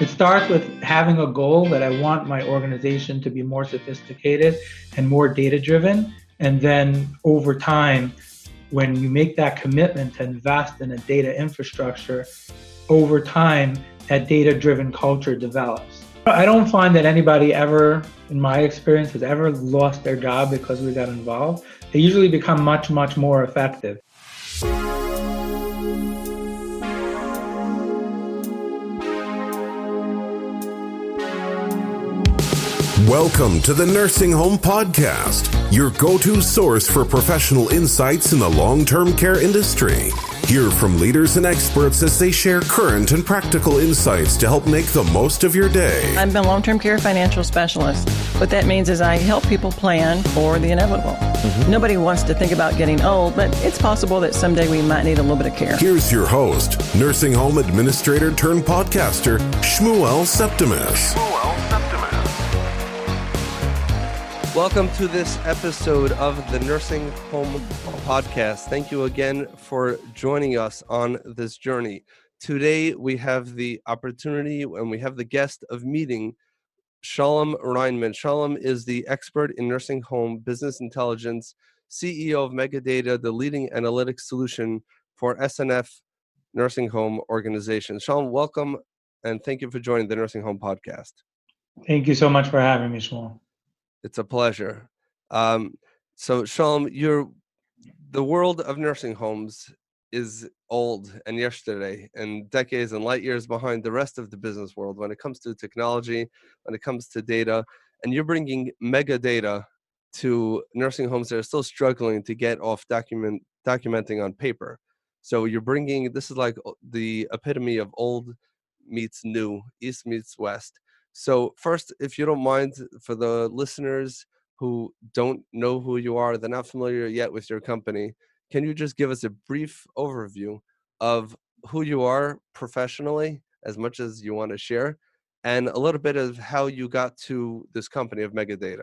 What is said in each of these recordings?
It starts with having a goal that I want my organization to be more sophisticated and more data driven. And then over time, when you make that commitment to invest in a data infrastructure, over time, that data driven culture develops. I don't find that anybody ever, in my experience, has ever lost their job because we got involved. They usually become much, much more effective. Welcome to the Nursing Home Podcast, your go to source for professional insights in the long term care industry. Hear from leaders and experts as they share current and practical insights to help make the most of your day. I'm a long term care financial specialist. What that means is I help people plan for the inevitable. Mm-hmm. Nobody wants to think about getting old, but it's possible that someday we might need a little bit of care. Here's your host, nursing home administrator turned podcaster, Shmuel Septimus. Shmuel Septimus. Welcome to this episode of the Nursing Home Podcast. Thank you again for joining us on this journey. Today, we have the opportunity and we have the guest of meeting Shalom Reinman. Shalom is the expert in nursing home business intelligence, CEO of Megadata, the leading analytics solution for SNF nursing home organizations. Shalom, welcome and thank you for joining the Nursing Home Podcast. Thank you so much for having me, Shmuel. It's a pleasure. Um, so, Shalom, you're the world of nursing homes is old and yesterday and decades and light years behind the rest of the business world when it comes to technology, when it comes to data. And you're bringing mega data to nursing homes that are still struggling to get off document documenting on paper. So you're bringing this is like the epitome of old meets new, east meets west. So, first, if you don't mind, for the listeners who don't know who you are, they're not familiar yet with your company, can you just give us a brief overview of who you are professionally, as much as you want to share, and a little bit of how you got to this company of Megadata?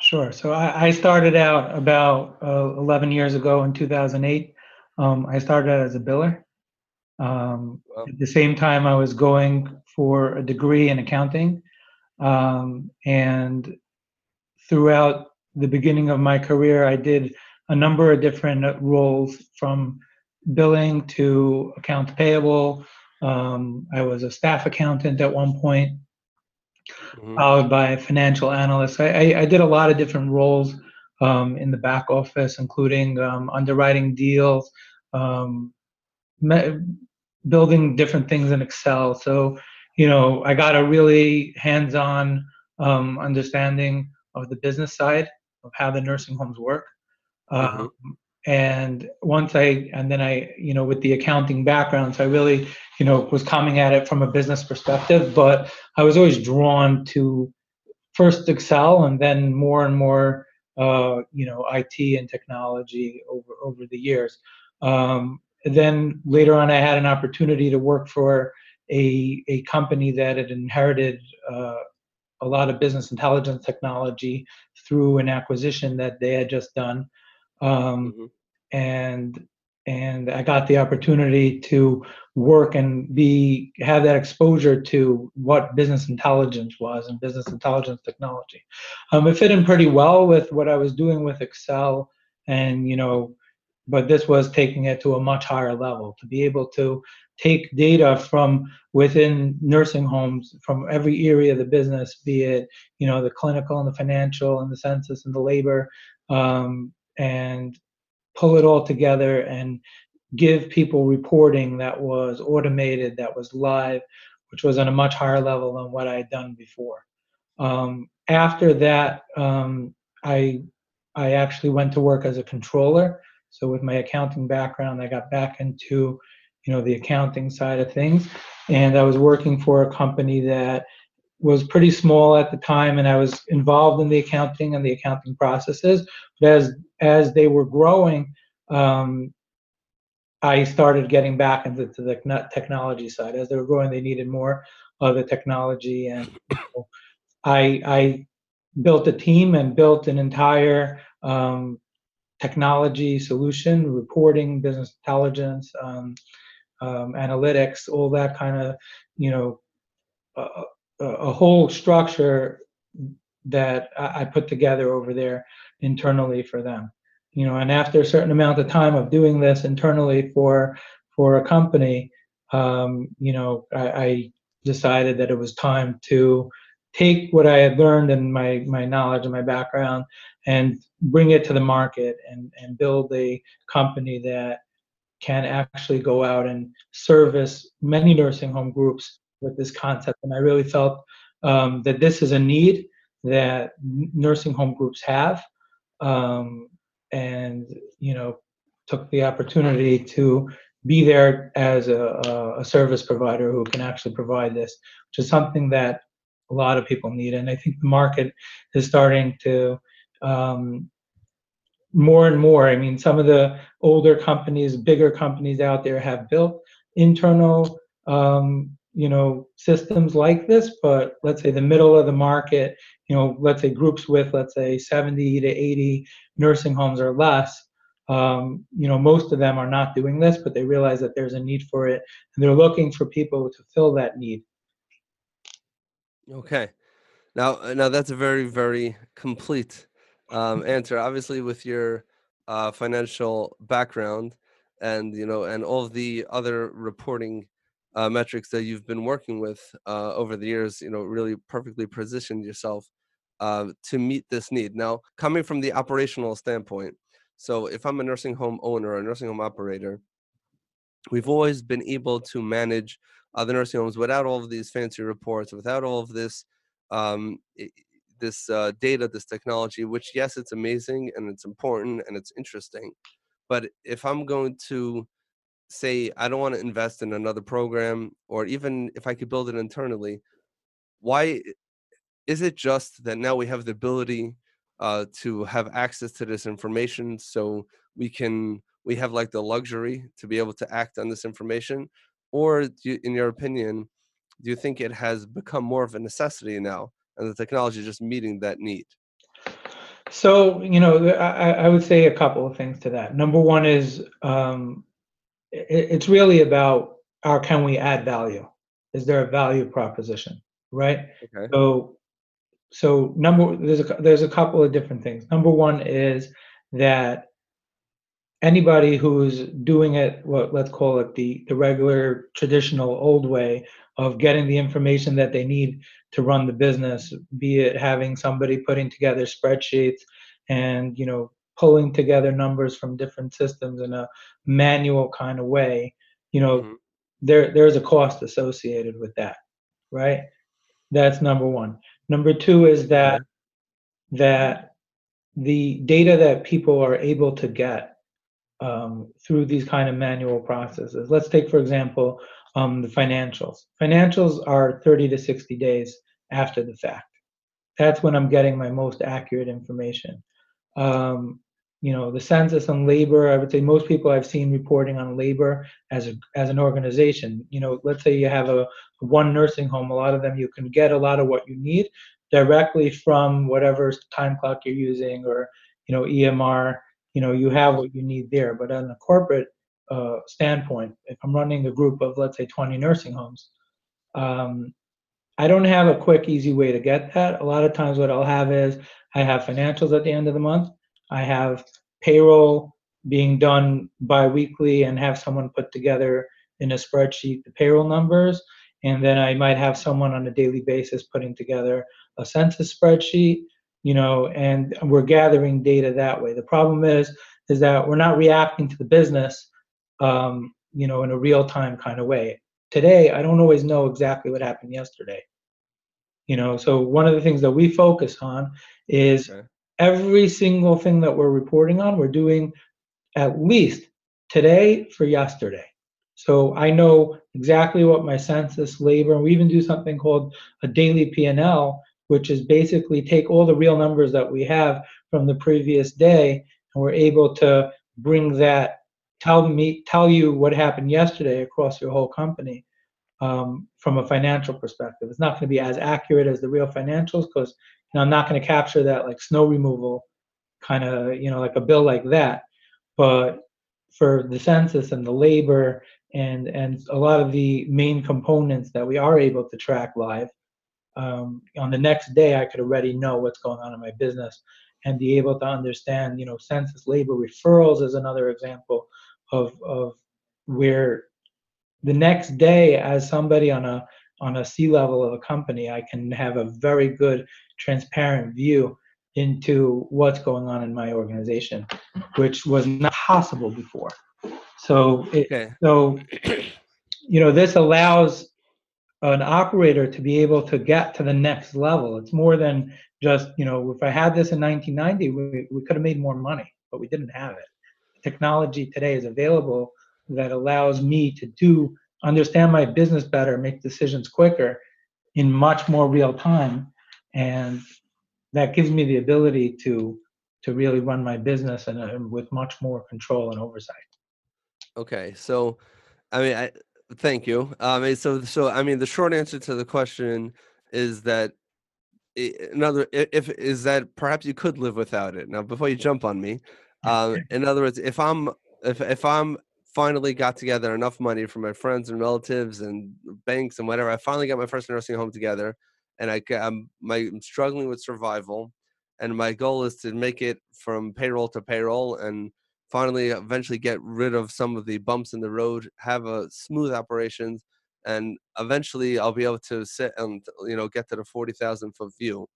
Sure. So, I, started out about uh, 11 years ago in 2008. Um, I started out as a biller. Um, wow. At the same time, I was going for a degree in accounting. Um, and throughout the beginning of my career, I did a number of different roles from billing to accounts payable. Um, I was a staff accountant at one point, mm-hmm. followed by a financial analyst. I, I, I, did a lot of different roles um, in the back office, including um, underwriting deals, um, me- building different things in Excel. So, you know, I got a really hands-on um, understanding of the business side of how the nursing homes work. Mm-hmm. Um, and once I, and then I, you know, with the accounting background, so I really, you know, was coming at it from a business perspective, but I was always drawn to first Excel and then more and more, uh, you know, IT and technology over over the years. Um, then later on, I had an opportunity to work for a, a company that had inherited uh, a lot of business intelligence technology through an acquisition that they had just done. Um, mm-hmm. And and I got the opportunity to work and be have that exposure to what business intelligence was and business intelligence technology. Um, it fit in pretty well with what I was doing with Excel and you know but this was taking it to a much higher level. To be able to take data from within nursing homes from every area of the business be it you know the clinical and the financial and the census and the labor um, and pull it all together and give people reporting that was automated that was live which was on a much higher level than what i had done before. Um, after that um, i i actually went to work as a controller so with my accounting background, I got back into, you know, the accounting side of things, and I was working for a company that was pretty small at the time, and I was involved in the accounting and the accounting processes. But as as they were growing, um, I started getting back into the technology side. As they were growing, they needed more of the technology, and I I built a team and built an entire um, technology solution, reporting, business intelligence, um, um, analytics, all that kind of, you know, a, a whole structure that I put together over there internally for them. You know, and after a certain amount of time of doing this internally for for a company, um, you know, I, I decided that it was time to take what I had learned and my my knowledge and my background and bring it to the market and and build a company that can actually go out and service many nursing home groups with this concept. And I really felt um, that this is a need that nursing home groups have, um, and you know, took the opportunity to be there as a, a, service provider who can actually provide this, which is something that a lot of people need. it. And I think the market is starting to um, more and more. I mean, some of the older companies, bigger companies out there have built internal, um, you know, systems like this. But let's say the middle of the market, you know, let's say groups with, let's say 70 to 80 nursing homes or less, um, you know, most of them are not doing this, but they realize that there's a need for it, and they're looking for people to fill that need. Okay, now uh, now that's a very very complete um, answer. Obviously, with your uh, financial background and you know and all the other reporting uh, metrics that you've been working with uh, over the years, you know, really perfectly positioned yourself uh, to meet this need. Now, coming from the operational standpoint so if I'm a nursing home owner or a nursing home operator, we've always been able to manage uh, the nursing homes without all of these fancy reports, without all of this um, this uh, data, this technology. Which yes, it's amazing and it's important and it's interesting, but if I'm going to say I don't want to invest in another program, or even if I could build it internally, why is it just that now we have the ability uh, to have access to this information so we can we have like the luxury to be able to act on this information or you, in your opinion do you think it has become more of a necessity now and the technology is just meeting that need so you know I, I would say a couple of things to that number one is um, it, it's really about how can we add value is there a value proposition right okay. so so number there's a there's a couple of different things. Number one is that anybody who's doing it what let's call it the the regular traditional old way of getting the information that they need to run the business be it having somebody putting together spreadsheets and you know pulling together numbers from different systems in a manual kind of way you know mm-hmm. there there's a cost associated with that right? That's number one. Number two is that that the data that people are able to get um, through these kind of manual processes. Let's take, for example, um, the financials. Financials are 30 to 60 days after the fact. That's when I'm getting my most accurate information. Um, you know the census on labor i would say most people i've seen reporting on labor as a as an organization you know let's say you have a one nursing home a lot of them you can get a lot of what you need directly from whatever time clock you're using or you know emr you know you have what you need there. But on a corporate uh, standpoint if i'm running a group of let's say 20 nursing homes um, i don't have a quick easy way to get that. A lot of times what i'll have is i have financials at the end of the month. I have payroll being done biweekly and have someone put together in a spreadsheet the payroll numbers. And then I might have someone on a daily basis putting together a census spreadsheet, you know, and we're gathering data that way. The problem is, is that we're not reacting to the business, um, you know, in a real time kind of way. Today, I don't always know exactly what happened yesterday. You know, so one of the things that we focus on is okay every single thing that we're reporting on, we're doing at least today for yesterday. So I know exactly what my census, labor, and we even do something called a daily P&L, which is basically take all the real numbers that we have from the previous day, and we're able to bring that, tell me, tell you what happened yesterday across your whole company um, from a financial perspective. It's not going to be as accurate as the real financials because know, I'm not going to capture that like snow removal kind of, you know, like a bill like that. But for the census and the labor and and a lot of the main components that we are able to track live um, on the next day i could already know what's going on in my business and be able to understand you know census labor referrals is another example of of where the next day as somebody on a on a C level of a company, I can have a very good, transparent view into what's going on in my organization, which was not possible before. So, it, okay. so you know, this allows an operator to be able to get to the next level. It's more than just, you know, if I had this in 1990, we, we could have made more money, but we didn't have it. Technology today is available that allows me to do understand my business better, make decisions quicker in much more real time. And that gives me the ability to to really run my business and uh, with much more control and oversight. Okay, so I mean, I thank you. Um, so so I mean, the short answer to the question is that another if is that perhaps you could live without it. Now, before you jump on me, um, in other words, if I'm if if I'm finally got together enough money from my friends and relatives and banks and whatever. I finally got my first nursing home together, and I, I'm, my, I'm struggling with survival, and my goal is to make it from payroll to payroll, and finally eventually get rid of some of the bumps in the road, have a smooth operations, and eventually I'll be able to sit and you know get to the forty thousand foot view.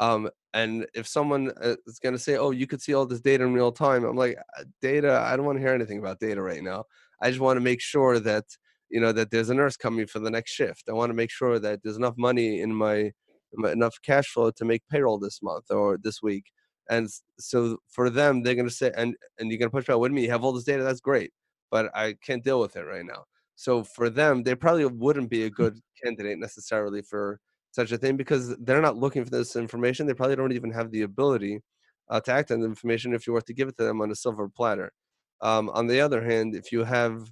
Um, and if someone uh, is going to say, "Oh, you could see all this data in real time," I'm like, uh, "Data? I don't want to hear anything about data right now. I just want to make sure that you know that there's a nurse coming for the next shift. I want to make sure that there's enough money in my, my enough cash flow to make payroll this month or this week." And so for them, they're going to say, "And and you're going to push back with me. You have all this data. That's great, but I can't deal with it right now." So for them, they probably wouldn't be a hmm. good candidate necessarily for such a thing because they're not looking for this information. They probably don't even have the ability uh, to act on the information if you were to give it to them on a silver platter. Um, on the other hand, if you have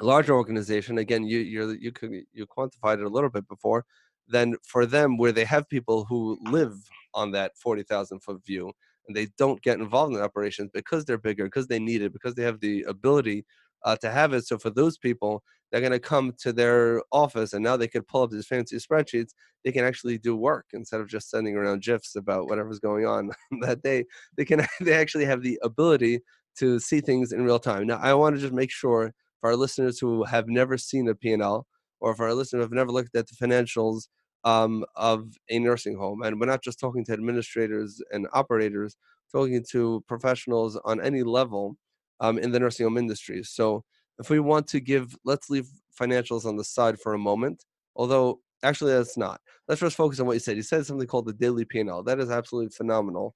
a larger organization, again, you you you could you quantified it a little bit before. Then for them, where they have people who live on that forty thousand foot view and they don't get involved in operations because they're bigger, because they need it, because they have the ability uh, to have it. So for those people, they're going to come to their office and now they can pull up these fancy spreadsheets. They can actually do work instead of just sending around gifs about whatever's going on that day. They can they actually have the ability to see things in real time. Now, I want to just make sure for our listeners who have never seen a P&L or for our listeners have never looked at the financials um, of a nursing home, and we're not just talking to administrators and operators, talking to professionals on any level um, in the nursing home industry. So if we want to give, let's leave financials on the side for a moment. Although actually that's not. Let's just focus on what you said. You said something called the daily P&L. That is absolutely phenomenal.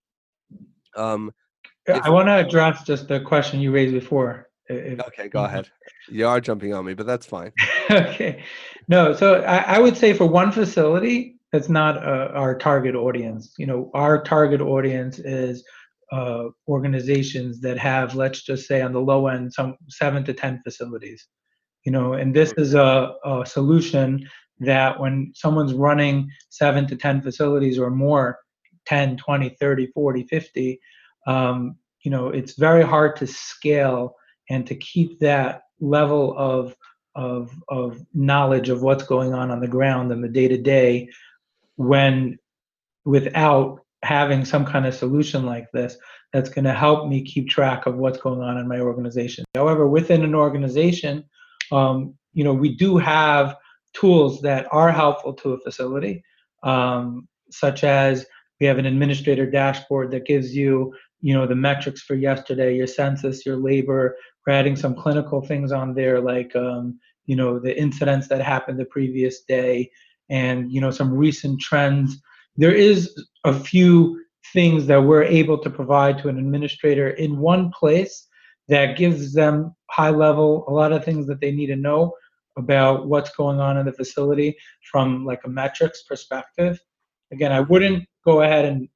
Um, I want to address just the question you raised before. If, okay, go ahead. You are jumping on me, but that's fine. okay. No, so I, I, would say for one facility, it's not uh, our target audience. You know, our target audience is uh, organizations that have, let's just say, on the low end, some seven to ten facilities. You know, and this is a, a solution that when someone's running seven to ten facilities or more 10 20 30 40 50 um, you know it's very hard to scale and to keep that level of of of knowledge of what's going on on the ground and the day to day when without having some kind of solution like this that's going to help me keep track of what's going on in my organization. However, within an organization, um, you know, we do have tools that are helpful to a facility, um, such as we have an administrator dashboard that gives you, you know, the metrics for yesterday, your census, your labor. Adding some clinical things on there, like, um, you know, the incidents that happened the previous day, and you know, some recent trends. There is a few things that we're able to provide to an administrator in one place that gives them high level a lot of things that they need to know about what's going on in the facility from like a metrics perspective. Again i wouldn't go ahead and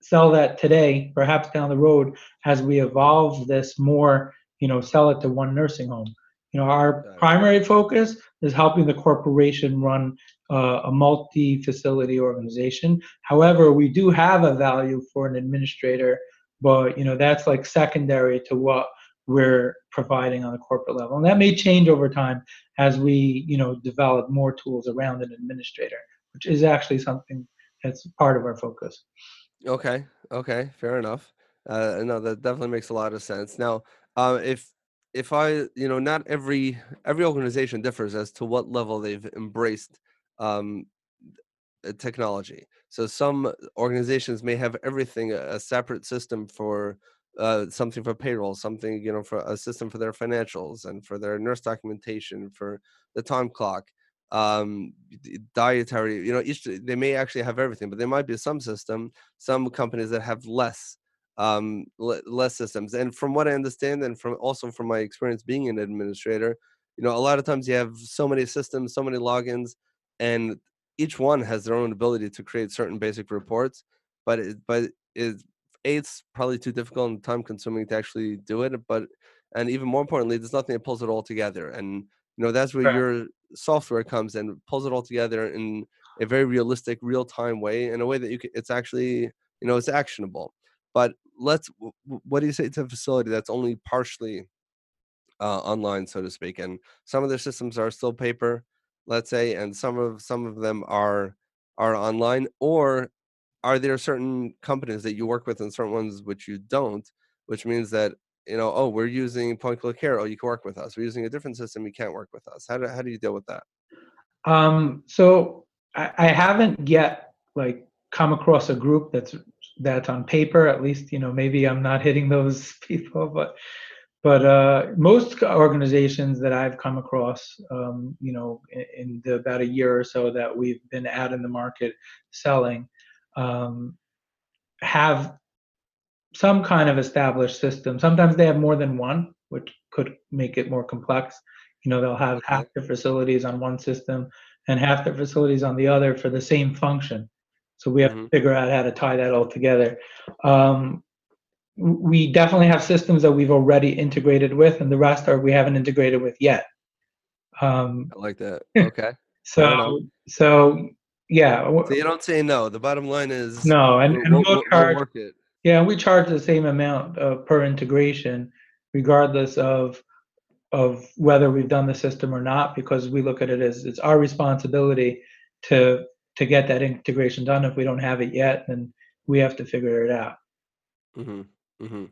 sell that today perhaps down the road as we evolve this more you know sell it to one nursing home you know our primary focus is helping the corporation run uh, a multi-facility organization. However, we do have a value for an administrator, but you know that's like secondary to what we're providing on the corporate level. And that may change over time as we, you know, develop more tools around an administrator, which is actually something that's part of our focus. Okay. Okay. Fair enough. Uh, no, that definitely makes a lot of sense. Now, uh, if if I, you know, not every every organization differs as to what level they've embraced um, technology. So some organizations may have everything a separate system for uh, something for payroll, something you know for a system for their financials and for their nurse documentation, for the time clock, um, dietary. You know, each they may actually have everything, but there might be some system, some companies that have less um, less systems. And from what I understand, and from also from my experience being an administrator, you know, a lot of times you have so many systems, so many logins, and each one has their own ability to create certain basic reports. But it, but it, it's probably too difficult and time consuming to actually do it. But and even more importantly, there's nothing that pulls it all together. And you know that's where right. your software comes and pulls it all together in a very realistic, real time way, in a way that you can. It's actually you know it's actionable. But let's what do you say to a facility that's only partially uh, online so to speak and some of their systems are still paper let's say and some of some of them are are online or are there certain companies that you work with and certain ones which you don't which means that you know oh we're using PointClickCare oh you can work with us. We're using a different system you can't work with us. How do, how do you deal with that? Um so I, I haven't yet like come across a group that's that's on paper at least you know maybe i'm not hitting those people but but uh, most organizations that i've come across um, you know in, in, the about a year or so that we've been out in the market selling um, have some kind of established system. Sometimes they have more than one which could make it more complex. You know they'll have half their facilities on one system and half their facilities on the other for the same function so we have mm-hmm. to figure out how to tie that all together. Um, we definitely have systems that we've already integrated with, and the rest are we haven't integrated with yet. Um, I like that. Okay. so so yeah. So you don't say no. The bottom line is no, and, and we'll, we'll charge. We'll yeah, we charge the same amount uh, per integration, regardless of of whether we've done the system or not, because we look at it as it's our responsibility to to get that integration done. If we don't have it yet, then we have to figure it out. Mm-hmm. Mm-hmm.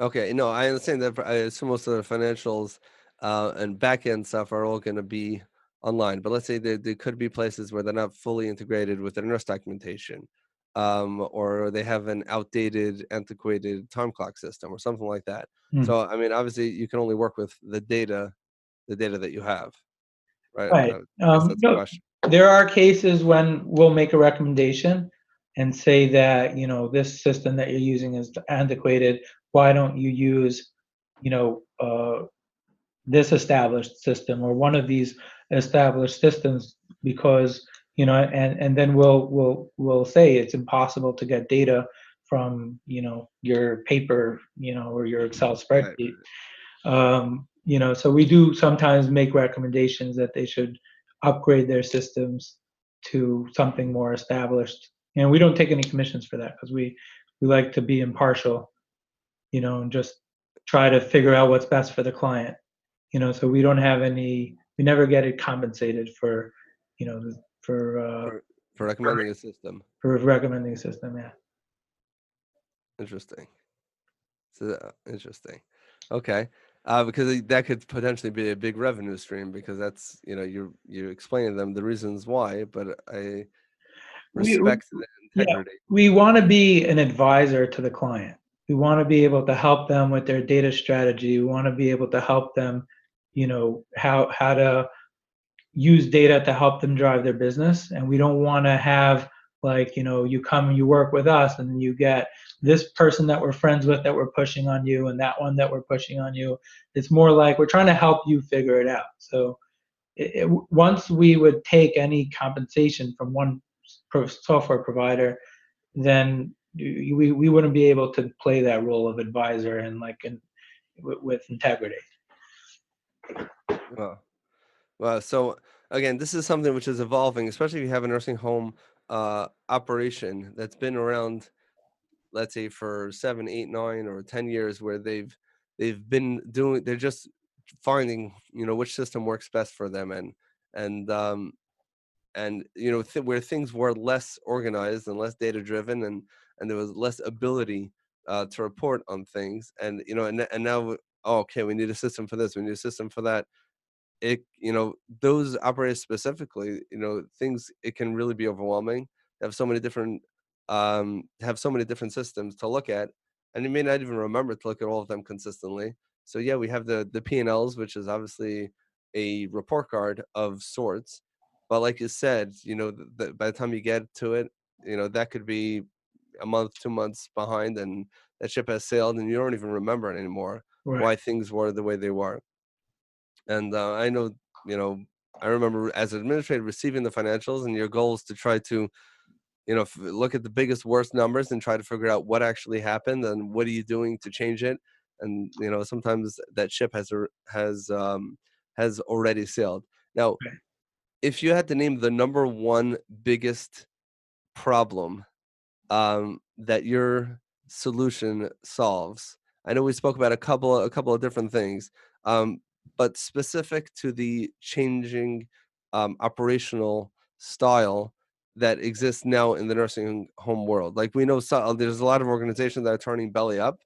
Okay, no, I understand that. I assume most of the financials uh, and back end stuff are all going to be online. But let's say there, there could be places where they're not fully integrated with their nurse documentation, um, or they have an outdated, antiquated time clock system, or something like that. Mm. So, I mean, obviously, you can only work with the data, the data that you have, right? Right. Um, no, there are cases when we'll make a recommendation and say that you know this system that you're using is antiquated. Why don't you use you know uh, this established system or one of these established systems? Because you know and and then we'll we'll we'll say it's impossible to get data from you know your paper you know or your excel spreadsheet. Um, you know so we do sometimes make recommendations that they should upgrade their systems to something more established. And we don't take any commissions for that because we we like to be impartial, you know, and just try to figure out what's best for the client. You know, so we don't have any we never get it compensated for, you know, for uh for, for recommending for, a system. For recommending a system, yeah. Interesting. So uh, interesting. Okay uh, because that could potentially be a big revenue stream because that's you know you're you're explaining them the reasons why but i respect we, the integrity. yeah, we want to be an advisor to the client. We want to be able to help them with their data strategy. We want to be able to help them you know how how to use data to help them drive their business and we don't want to have like you know you come and you work with us and you get this person that we're friends with that we're pushing on you and that one that we're pushing on you. It's more like we're trying to help you figure it out. So it, it, once we would take any compensation from one software provider then we, we wouldn't be able to play that role of advisor and like in, with, with integrity. Well well so again this is something which is evolving especially if you have a nursing home uh, operation that's been around, let's say for seven, eight, nine, or ten years, where they've they've been doing they're just finding you know which system works best for them and and um and you know th- where things were less organized and less data driven and and there was less ability uh, to report on things and you know and, and now oh, okay we need a system for this we need a system for that it you know those operators specifically you know things it can really be overwhelming they have so many different um have so many different systems to look at and you may not even remember to look at all of them consistently so yeah we have the the p&l's which is obviously a report card of sorts but like you said you know the, the, by the time you get to it you know that could be a month two months behind and that ship has sailed and you don't even remember it anymore right. why things were the way they were and uh, i know you know i remember as an administrator receiving the financials and your goal is to try to you know look at the biggest worst numbers and try to figure out what actually happened and what are you doing to change it and you know sometimes that ship has has um has already sailed. Now if you had to name the number one biggest problem um that your solution solves i know we spoke about a couple a couple of different things um but specific to the changing um, operational style that exists now in the nursing home world. Like we know, so, there's a lot of organizations that are turning belly up.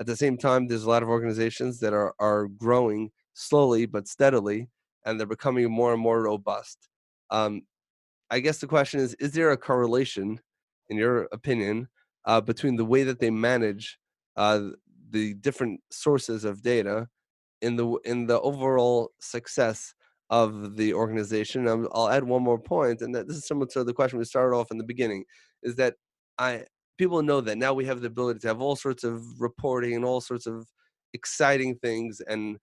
At the same time, there's a lot of organizations that are are growing slowly but steadily, and they're becoming more and more robust. Um, I guess the question is: Is there a correlation, in your opinion, uh, between the way that they manage uh, the different sources of data in the in the overall success of the organization. Um, i will add one more point, and that this is similar to the question we started off in the beginning, is that I people know that now we have the ability to have all sorts of reporting and all sorts of exciting things and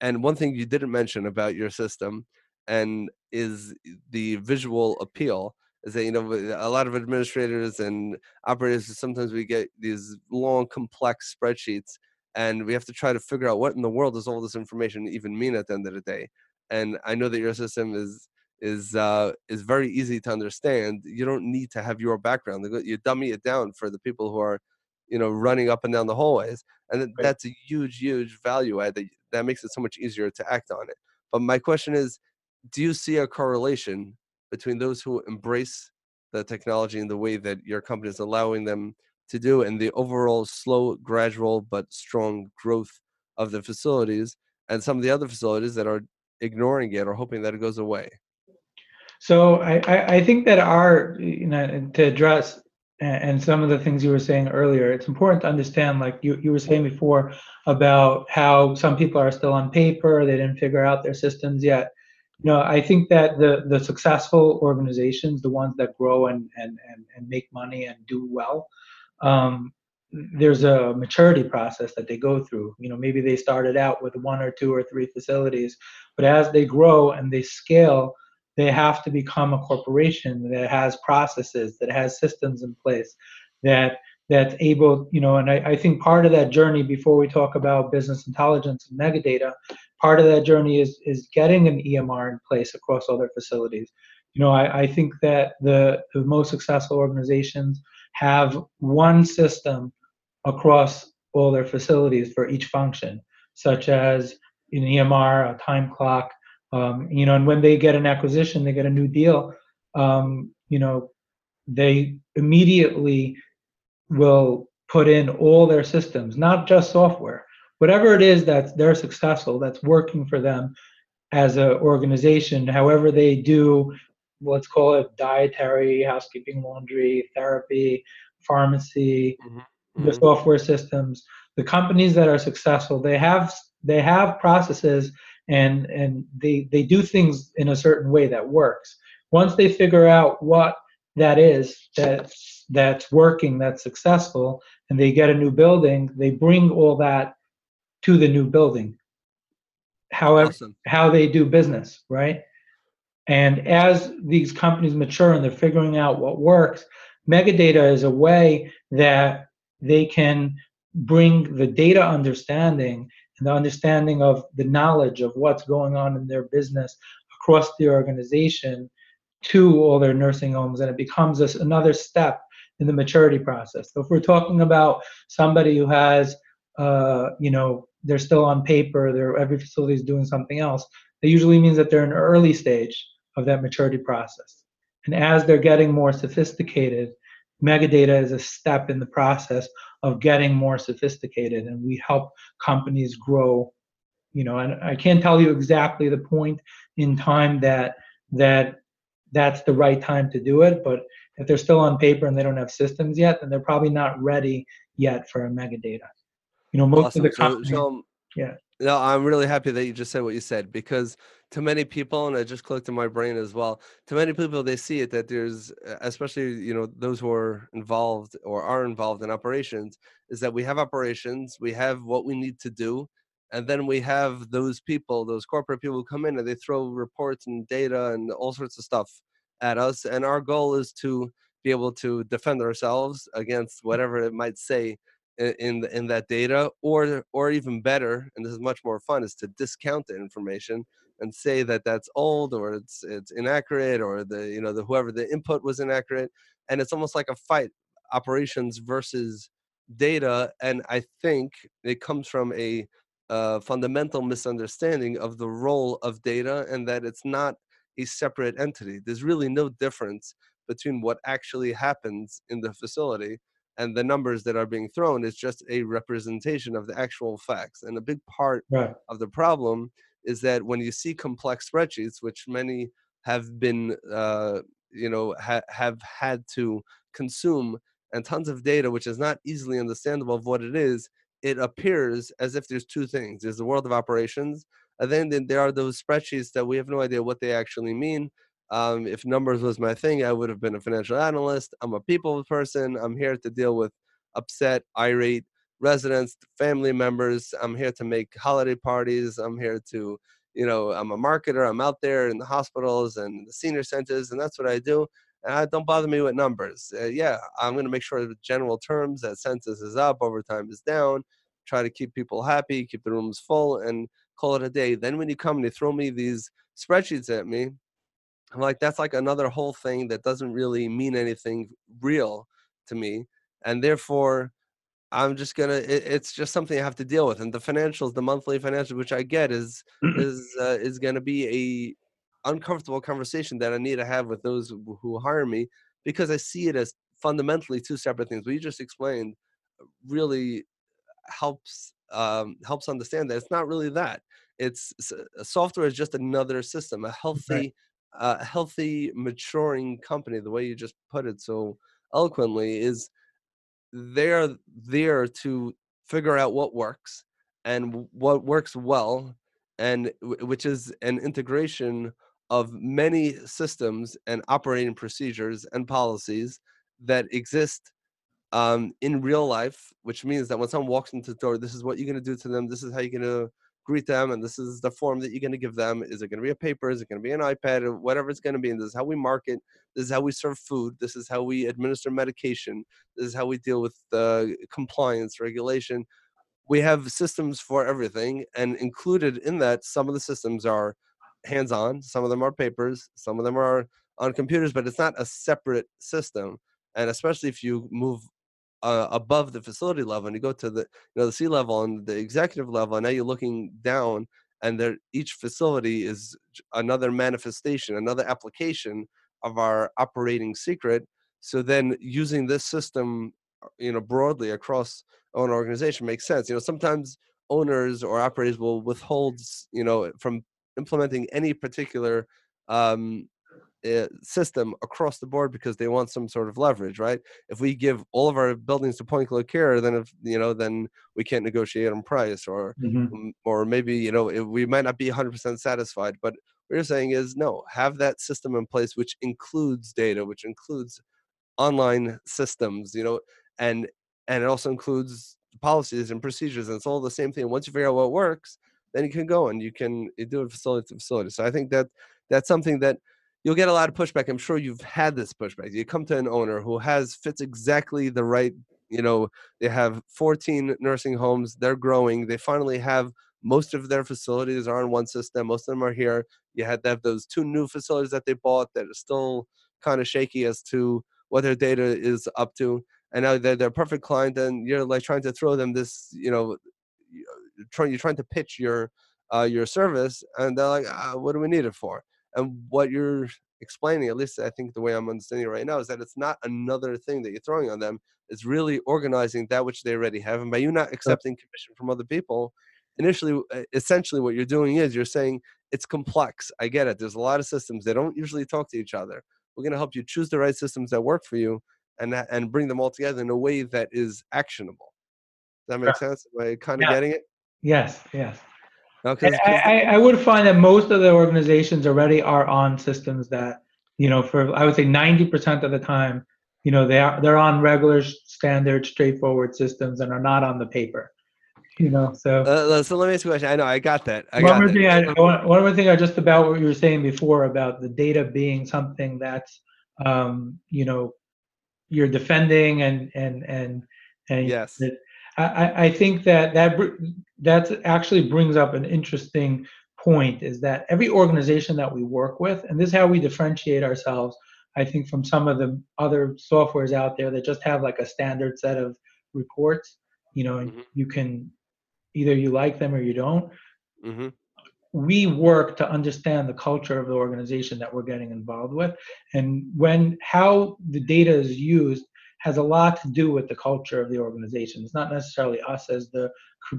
and one thing you didn't mention about your system and is the visual appeal is that you know a lot of administrators and operators sometimes we get these long complex spreadsheets and we have to try to figure out what in the world does all this information even mean at the end of the day and i know that your system is is uh, is very easy to understand you don't need to have your background you dummy it down for the people who are you know running up and down the hallways and right. that's a huge huge value add that, that makes it so much easier to act on it but my question is do you see a correlation between those who embrace the technology in the way that your company is allowing them to do and the overall slow, gradual, but strong growth of the facilities and some of the other facilities that are ignoring it or hoping that it goes away? So I, I think that our, you know, to address and some of the things you were saying earlier, it's important to understand, like you, you were saying before, about how some people are still on paper, they didn't figure out their systems yet. You know, I think that the the successful organizations, the ones that grow and and and, and make money and do well, um, there's a maturity process that they go through. You know, maybe they started out with one or two or three facilities, but as they grow and they scale, they have to become a corporation that has processes, that has systems in place, that that's able, you know, and I, I think part of that journey before we talk about business intelligence and megadata, part of that journey is is getting an EMR in place across all their facilities. You know, I, I think that the, the most successful organizations have one system across all their facilities for each function, such as an EMR, a time clock, um, you know, and when they get an acquisition, they get a new deal, um, you know, they immediately will put in all their systems, not just software, whatever it is that they're successful, that's working for them as an organization, however they do let's call it dietary, housekeeping, laundry, therapy, pharmacy, mm-hmm. the mm-hmm. software systems. The companies that are successful, they have they have processes and and they they do things in a certain way that works. Once they figure out what that is that that's working, that's successful, and they get a new building, they bring all that to the new building. However, awesome. how they do business, right? And as these companies mature and they're figuring out what works, megadata is a way that they can bring the data understanding and the understanding of the knowledge of what's going on in their business across the organization to all their nursing homes. And it becomes a, another step in the maturity process. So if we're talking about somebody who has uh, you know they're still on paper, every facility is doing something else, that usually means that they're in an early stage of that maturity process. And as they're getting more sophisticated, megadata is a step in the process of getting more sophisticated and we help companies grow you know and i can't tell you exactly the point in time that that that's the right time to do it but if they're still on paper and they don't have systems yet then they're probably not ready yet for a megadata you know most awesome. of the companies, so, so, um, yeah no i'm really happy that you just said what you said because to many people and it just clicked in my brain as well to many people they see it that there's especially you know those who are involved or are involved in operations is that we have operations we have what we need to do and then we have those people those corporate people who come in and they throw reports and data and all sorts of stuff at us and our goal is to be able to defend ourselves against whatever it might say in in that data or or even better and this is much more fun is to discount the information and say that that's old or it's it's inaccurate or the you know the whoever the input was inaccurate and it's almost like a fight operations versus data and i think it comes from a uh, fundamental misunderstanding of the role of data and that it's not a separate entity. There's really no difference between what actually happens in the facility and the numbers that are being thrown is just a representation of the actual facts and a big part right. of the problem is that when you see complex spreadsheets, which many have been, uh, you know, ha- have had to consume, and tons of data, which is not easily understandable of what it is, it appears as if there's two things. There's the world of operations, and then there are those spreadsheets that we have no idea what they actually mean. Um, if numbers was my thing, I would have been a financial analyst. I'm a people person. I'm here to deal with upset, irate residents, family members. I'm here to make holiday parties. I'm here to, you know, I'm a marketer. I'm out there in the hospitals and the senior centers, and that's what I do. And I, don't bother me with numbers. Uh, yeah, I'm going to make sure, the general terms, that census is up, overtime is down. Try to keep people happy, keep the rooms full, and call it a day. Then when you come and you throw me these spreadsheets at me, I'm like, that's like another whole thing that doesn't really mean anything real to me. And therefore, I'm just gonna. It, it's just something I have to deal with, and the financials, the monthly financials, which I get, is is uh, is gonna be a uncomfortable conversation that I need to have with those who hire me because I see it as fundamentally two separate things. What you just explained really helps um, helps understand that it's not really that. It's software is just another system. A healthy, right. Uh, healthy, maturing company. The way you just put it so eloquently is they're there to figure out what works and what works well and which is an integration of many systems and operating procedures and policies that exist um, in real life, which means that when someone walks into the door, this is what you're going to do to them. This is how you're going to greet them, and this is the form that you're going to give them. Is it going to be a paper? Is it going to be an iPad? Or whatever it's going to be. And this is how we market. This is how we serve food. This is how we administer medication. This is how we deal with the compliance regulation. We have systems for everything, and included in that, some of the systems are hands-on. Some of them are papers. Some of them are on computers, but it's not a separate system. And especially if you move uh, above the facility level and you go to the you know the C level and the executive level and now you're looking down and there each facility is another manifestation another application of our operating secret. So then using this system uh, you know broadly across an organization makes sense. You know sometimes owners or operators will withhold you know from implementing any particular um, uh, system across the board because they want some sort of leverage, right? If we give all of our buildings to PointClickCare, then if you know, then we can't negotiate on price, or mm-hmm. or maybe you know we might not be 100% satisfied. But what you're saying is no, have that system in place, which includes data, which includes online systems, you know, and and it also includes policies and procedures, and it's all the same thing. Once you figure out what works, then you can go and you can do it facility to facility. So I think that that's something that you'll get a lot of pushback. I'm sure you've had this pushback. You come to an owner who has fits exactly the right, you know, they have 14 nursing homes, they're growing, they finally have most of their facilities are on one system, most of them are here. You had to have those two new facilities that they bought that are still kind of shaky as to what their data is up to. And now they're their perfect client, and you're like trying to throw them this, you know, trying you're trying to pitch your uh, your service, and they're like, ah, "What do we need it for?" And what you're explaining, at least I think the way I'm understanding it right now, is that it's not another thing that you're throwing on them. It's really organizing that which they already have, and by you not accepting commission from other people, initially, essentially, what you're doing is you're saying it's complex. I get it. There's a lot of systems. They don't usually talk to each other. We're going to help you choose the right systems that work for you and and bring them all together in a way that is actionable. Does that make sense? Am I kind of yeah. getting it? Yes, yes. No, cause, I, I, I would find that most of the organizations already are on systems that, you know, for I would say 90% of the time, you know, they are they're on regular, standard, straightforward systems and are not on the paper. You know, so. Uh, so let me ask you a question. I know I got that. I one got more that. thing, I, one one more thing, I just about what you were saying before about the data being something that's, um, you know, you're defending and and and and Yes. that- I, I- think that that that actually brings up an interesting point is that every organization that we work with, and this is how we differentiate ourselves, I think, from some of the other softwares out there that just have like a standard set of reports, you know, and Mhm. you can either you like them or you don't. hmm We work to understand the culture of the organization that we're getting involved with, and when how the data is used has a lot to do with the culture of the organization. It's not necessarily us as the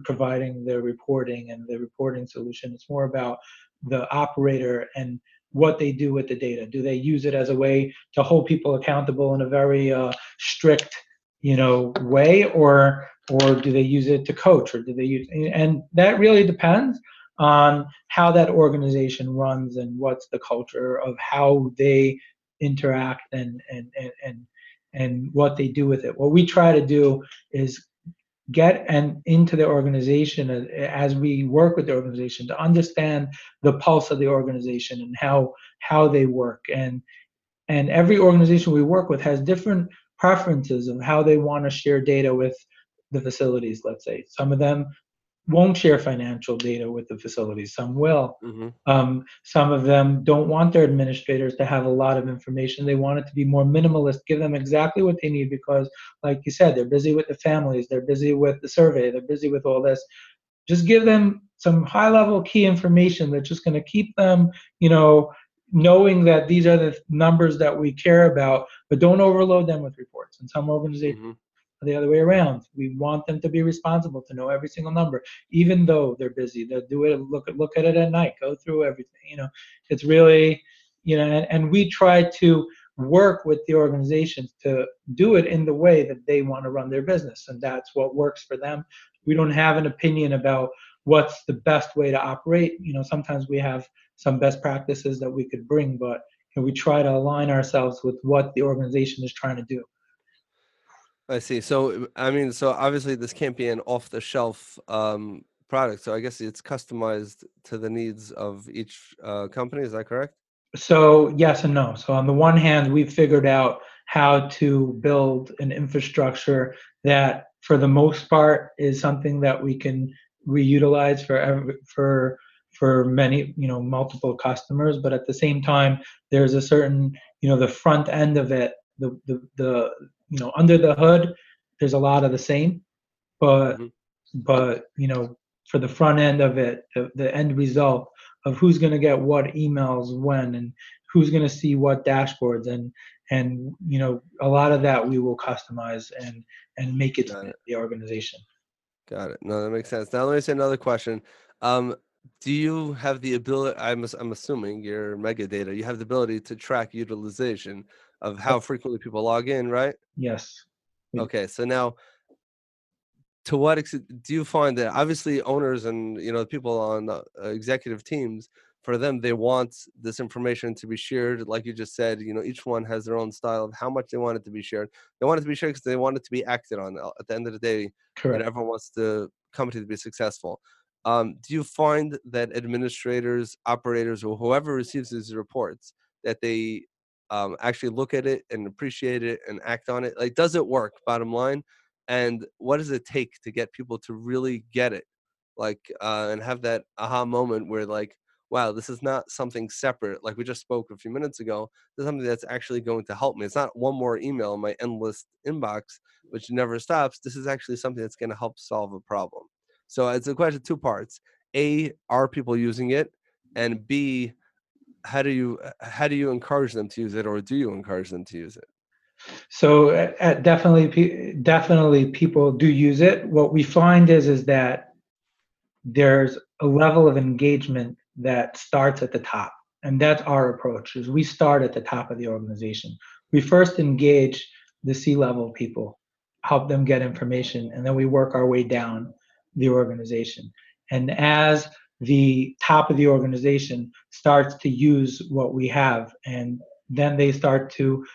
providing the reporting and the reporting solution. It's more about the operator and what they do with the data. Do they use it as a way to hold people accountable in a very uh, strict, you know, way, or or do they use it to coach, or do they use? And that really depends on how that organization runs and what's the culture of how they interact and and and and and what they do with it. What we try to do is get and into the organization as, as we work with the organization to understand the pulse of the organization and how how they work and and every organization we work with has different preferences of how they want to share data with the facilities let's say some of them won't share financial data with the facilities some will hmm um, some of them don't want their administrators to have a lot of information. They want it to be more minimalist, give them exactly what they need because, like you said, they're busy with the families, they're busy with the survey, they're busy with all this. Just give them some high level key information that's just going to keep them, you know, knowing that these are the numbers that we care about, but don't overload them with reports. And some organizations hmm the other way around. We want them to be responsible to know every single number, even though they're busy. They'll do it. Look at look at it at night. Go through everything. You know, it's really, you know, and, and we try to work with the organizations to do it in the way that they want to run their business, and that's what works for them. We don't have an opinion about what's the best way to operate. You know, sometimes we have some best practices that we could bring, but we try to align ourselves with what the organization is trying to do. I see. So I mean, so obviously this can't be an off-the-shelf um, product. So I guess it's customized to the needs of each uh, company. Is that correct? So yes and no. So on the one hand, we've figured out how to build an infrastructure that, for the most part, is something that we can reutilize for every, for for many, you know, multiple customers. But at the same time, there's a certain, you know, the front end of it, the the the you know, under the hood, there's a lot of the same, but Mhm. but you know, for the front end of it, the, the end result of who's going to get what emails when and who's going to see what dashboards and and you know a lot of that we will customize and and make it Got fit the organization Got it. No, that makes sense. Now let me say another question. Um, do you have the ability? I'm I'm assuming your Megadata. You have the ability to track utilization of how frequently people log in, right? yes Okay, so now, to what extent do you find that obviously owners and you know people on uh, executive teams, for them they want this information to be shared, like you just said. You know, each one has their own style of how much they want it to be shared. They want it to be shared because they want it to be acted on. uh, At the end of the day, correct know, everyone wants the company to be successful. Um, do you find that administrators, operators, or whoever receives these reports that they um, actually look at it and appreciate it and act on it? Like, does it work? Bottom line, and what does it take to get people to really get it, like, uh, and have that aha moment where, like, wow, this is not something separate. Like we just spoke a few minutes ago. This is something that's actually going to help me. It's not one more email in my endless inbox, which never stops. This is actually something that's going to help solve a problem. So it's a question two parts. A, are people using it? And B, how do you how do you encourage them to use it or do you encourage them to use it? So uh, definitely definitely people do use it. What we find is is that there's a level of engagement that starts at the top. And that's our approach is we start at the top of the organization. We first engage the C-level people, help them get information, and then we work our way down the organization. And as the top of the organization starts to use what we have, and then they start to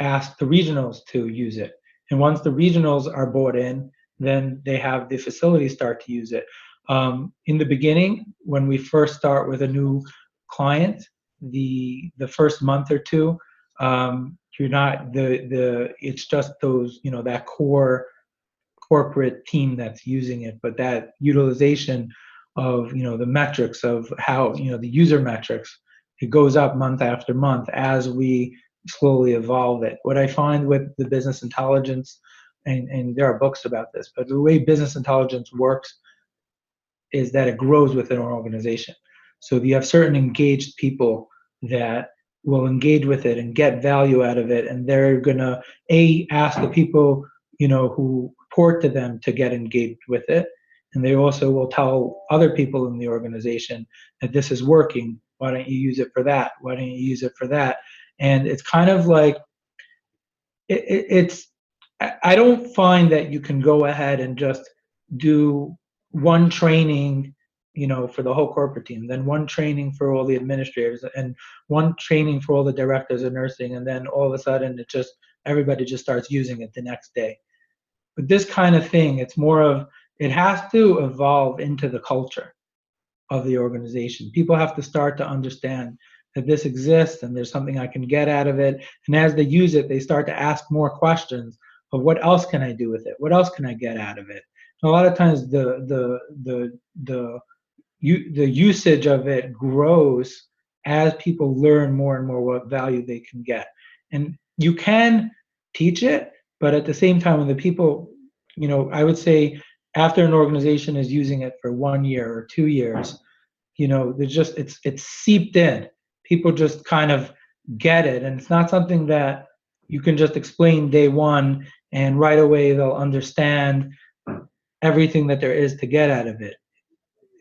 ask the regionals to use it. And once the regionals are bought in, then they have the facilities start to use it. Um, in the beginning, when we first start with a new client, the the first month or two, um, you're not the the it's just those you know that core corporate team that's using it, but that utilization of you know the metrics of how you know the user metrics it goes up month after month as we slowly evolve it. What I find with the business intelligence, and, and there are books about this, but the way business intelligence works is that it grows within an organization. So you have certain engaged people that will engage with it and get value out of it, and they're gonna a ask the people you know who report to them to get engaged with it, and they also will tell other people in the organization that this is working. Why don't you use it for that? Why don't you use it for that? And it's kind of like it, it, it's. I don't find that you can go ahead and just do one training you know, for the whole corporate team, then one training for all the administrators, and one training for all the directors of nursing, and then all of a sudden it just everybody just starts using it the next day. But this kind of thing, it's more of it has to evolve into the culture of the organization. People have to start to understand that this exists and there's something I can get out of it. And as they use it, they start to ask more questions of what else can I do with it? What else can I get out of it? And a lot of times the the the the the usage of it grows as people learn more and more what value they can get. And you can teach it, but at the same time, when the people, you know, I would say after an organization is using it for one year or two years, you know, there's just it's it's seeped in. People just kind of get it, and it's not something that you can just explain day one and right away they'll understand everything that there is to get out of it.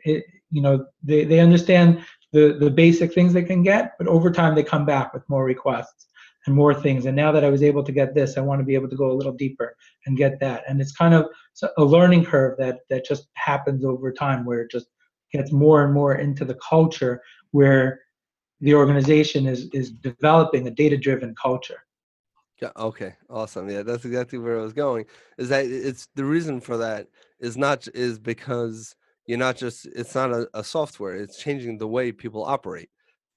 It you know they, they understand the the basic things they can get but over time they come back with more requests and more things and now that i was able to get this i want to be able to go a little deeper and get that and it's kind of a learning curve that that just happens over time where it just gets more and more into the culture where the organization is is developing a data driven culture yeah, okay, awesome. Yeah, that's exactly where I was going. Is that it's the reason for that is not is because you're not just it's not a, a software it's changing the way people operate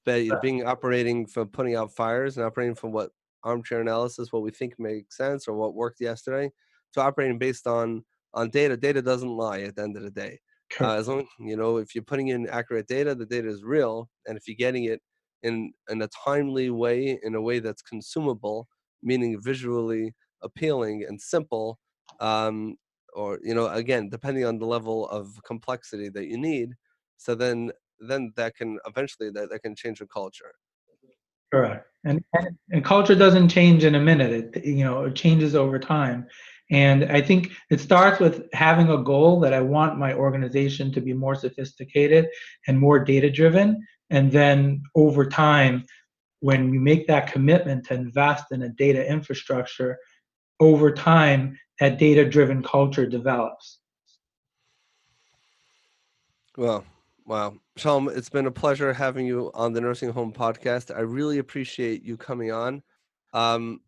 but being operating from putting out fires and operating from what armchair analysis what we think makes sense or what worked yesterday to operating based on on data. Data doesn't lie at the end of the day. Uh, as long you know if you're putting in accurate data the data is real and if you're getting it in in a timely way in a way that's consumable meaning visually appealing and simple um, or you know again depending on the level of complexity that you need so then then that can eventually that, that can change the culture. Correct. And, and and culture doesn't change in a minute. It you know it changes over time. And i think it starts with having a goal that i want my organization to be more sophisticated and more data driven and then over time when we make that commitment to invest in a data infrastructure over time that data driven culture develops. Well, wow. Shalom, it's been a pleasure having you on the Nursing Home Podcast. I really appreciate you coming on. Um,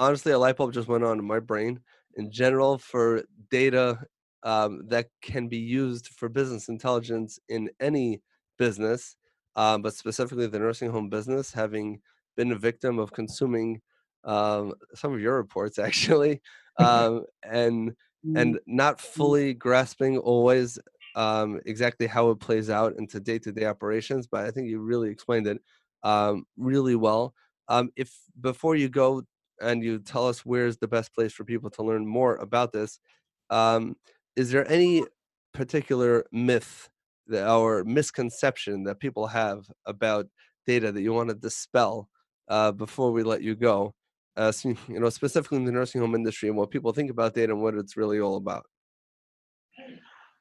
honestly, a light bulb just went on in my brain. In general, for data um, that can be used for business intelligence in any business, um, but specifically the nursing home business, having been a victim of consuming um, some of your reports, actually, um, and and mm. not mm. fully grasping always um, exactly how it plays out into day-to-day operations. But I think you really explained it um, really well. Um, if before you go and you tell us where's the best place for people to learn more about this, um, is there any particular myth that, or misconception that people have about data that you want to dispel uh, before we let you go? Uh, you know, specifically in the nursing home industry and what people think about data and what it's really all about.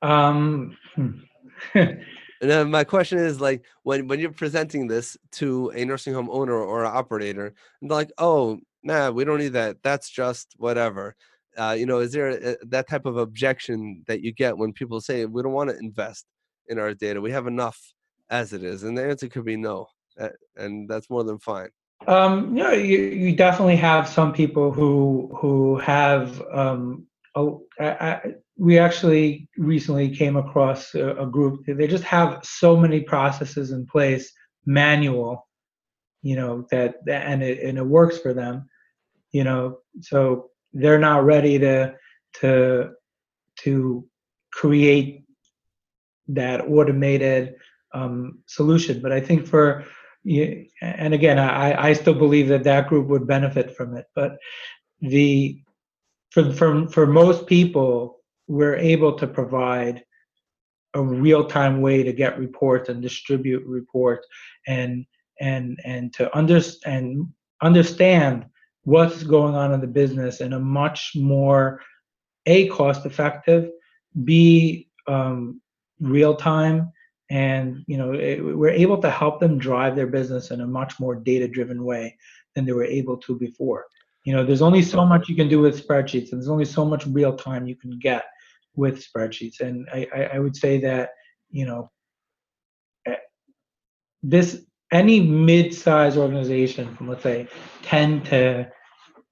Um, hmm. and then my question is like when when you're presenting this to a nursing home owner or an operator, and they're like, "Oh, nah, we don't need that. That's just whatever." Uh, you know, is there a, that type of objection that you get when people say we don't want to invest in our data? We have enough as it is, and the answer could be no, and that's more than fine. Um, you know, you, you definitely have some people who who have. Um, oh, I, I, we actually recently came across a, a group. They just have so many processes in place, manual, you know, that, and it and it works for them, you know. So they're not ready to to to create that automated um, solution. But I think for you and again, I, I still believe that that group would benefit from it. But the for for for most people, we're able to provide a real-time way to get reports and distribute reports and and and to understand understand what's going on in the business in a much more a cost effective b um, real time and you know it, we're able to help them drive their business in a much more data driven way than they were able to before you know there's only so much you can do with spreadsheets and there's only so much real time you can get with spreadsheets and i i, I would say that you know eh, this any mid-sized organization from let's say 10 to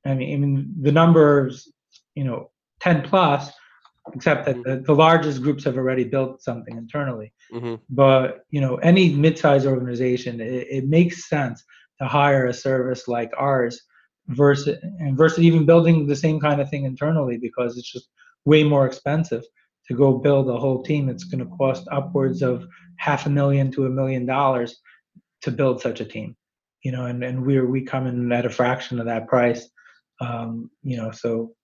i mean, I mean the numbers you know 10 plus except that the, the largest groups have already built something internally. Mm-hmm. But you know, any mid-sized organization, it, it, makes sense to hire a service like ours versus and versus even building the same kind of thing internally because it's just way more expensive to go build a whole team. It's going to cost upwards of half a million to a million dollars to build such a team. You know, and and we're, we come in at a fraction of that price. Um, you know, so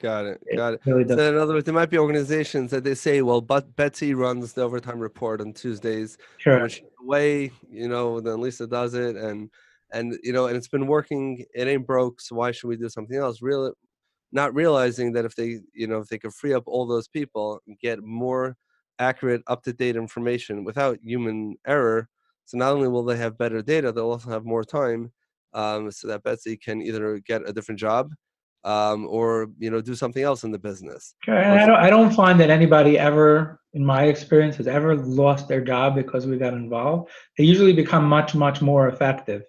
Got it. Got it. Really so in other words, there might be organizations that they say, well, but Betsy runs the overtime report on Tuesdays. Sure. When she's away, you know, then Lisa does it, and and you know, and it's been working. It ain't broke, so why should we do something else? Really, not realizing that if they, you know, if they could free up all those people and get more accurate, up to date information without human error, so not only will they have better data, they'll also have more time, um, so that Betsy can either get a different job um, or you know do something else in the business. I don't, I don't find that anybody ever, in my experience, has ever lost their job because we got involved. They usually become much much more effective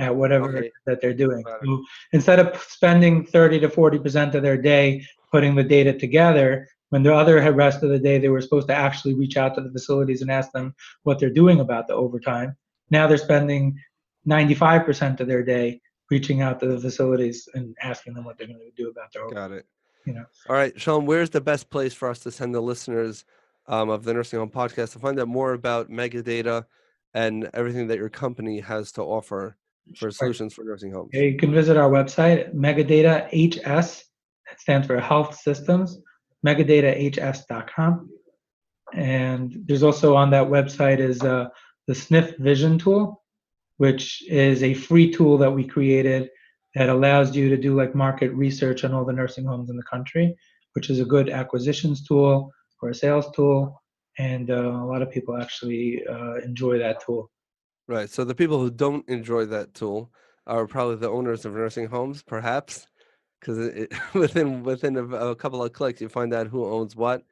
at whatever okay. that they're doing. So instead of spending 30 to 40 percent of their day putting the data together, when the other rest of the day they were supposed to actually reach out to the facilities and ask them what they're doing about the overtime. Now they're spending 95% of their day reaching out to the facilities and asking them what they're going to do about their. Got it. You know. All right, Sean. Where's the best place for us to send the listeners um, of the Nursing Home Podcast to find out more about Megadata and everything that your company has to offer for solutions for nursing homes? Yeah, you can visit our website, Megadata HS. It stands for Health Systems. MegadataHS.com. And there's also on that website is uh, the Sniff Vision tool which is a free tool that we created that allows you to do like market research on all the nursing homes in the country, which is a good acquisitions tool or a sales tool. And uh, a lot of people actually uh, enjoy that tool. Right. So the people who don't enjoy that tool are probably the owners of nursing homes, perhaps, because within within a, a, couple of clicks you find out who owns what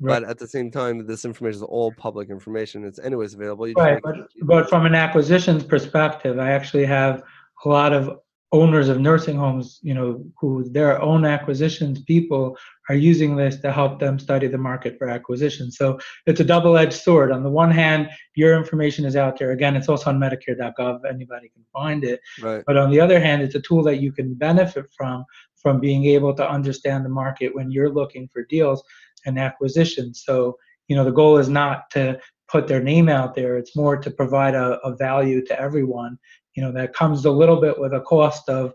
Right. But at the same time, this information is all public information. It's anyways available. You right, but, but from an acquisitions perspective, I actually have a lot of owners of nursing homes, you know, who their own acquisitions people are using this to help them study the market for acquisition. So it's a double-edged sword. On the one hand, your information is out there. Again, it's also on Medicare.gov. Anybody can find it. Right. But on the other hand, it's a tool that you can benefit from from being able to understand the market when you're looking for deals and acquisitions. So, you know, the goal is not to put their name out there. It's more to provide a, a value to everyone. You know, that comes a little bit with a cost of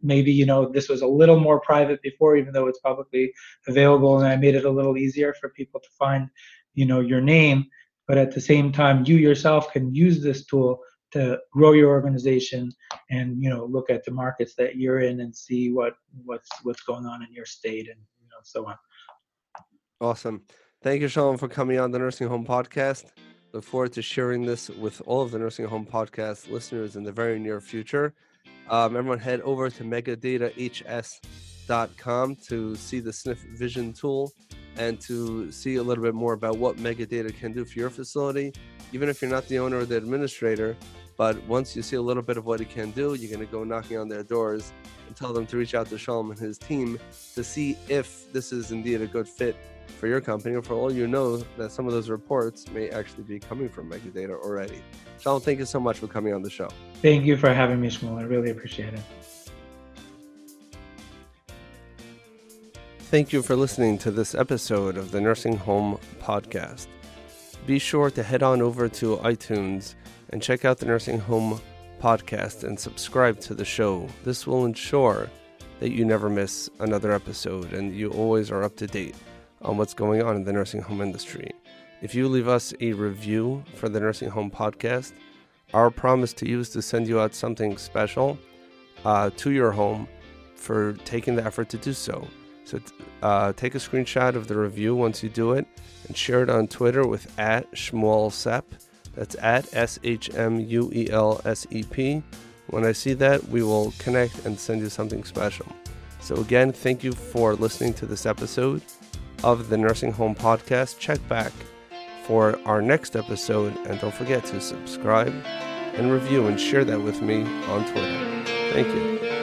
maybe you know this was a little more private before even though it's publicly available and i made it a little easier for people to find you know your name. But at the same time you yourself can use this tool to grow your organization and you know look at the markets that you're in and see what what's what's going on in your state and you know so on. Awesome. Thank you sean for coming on the nursing home podcast look forward to sharing this with all of the nursing home podcast listeners in the very near future. Um, everyone head over to megadatahs.com to see the sniff vision tool and to see a little bit more about what megadata can do for your facility. Even if you're not the owner or the administrator but once you see a little bit of what he can do, you're going to go knocking on their doors and tell them to reach out to Shalom and his team to see if this is indeed a good fit for your company. Or for all you know, that some of those reports may actually be coming from Megadata already. Shalom, thank you so much for coming on the show. Thank you for having me, Shmuel. I really appreciate it. Thank you for listening to this episode of the Nursing Home Podcast. Be sure to head on over to iTunes and check out the Nursing Home podcast and subscribe to the show. This will ensure that you never miss another episode and you always are up to date on what's going on in the nursing home industry. If you leave us a review for the Nursing Home podcast, our promise to you is to send you out something special uh, to your home for taking the effort to do so. So uh, take a screenshot of the review once you do it and share it on Twitter with at Shmuel Sepp that's at S H M U E L S E P. When I see that, we will connect and send you something special. So, again, thank you for listening to this episode of the Nursing Home Podcast. Check back for our next episode, and don't forget to subscribe and review and share that with me on Twitter. Thank you.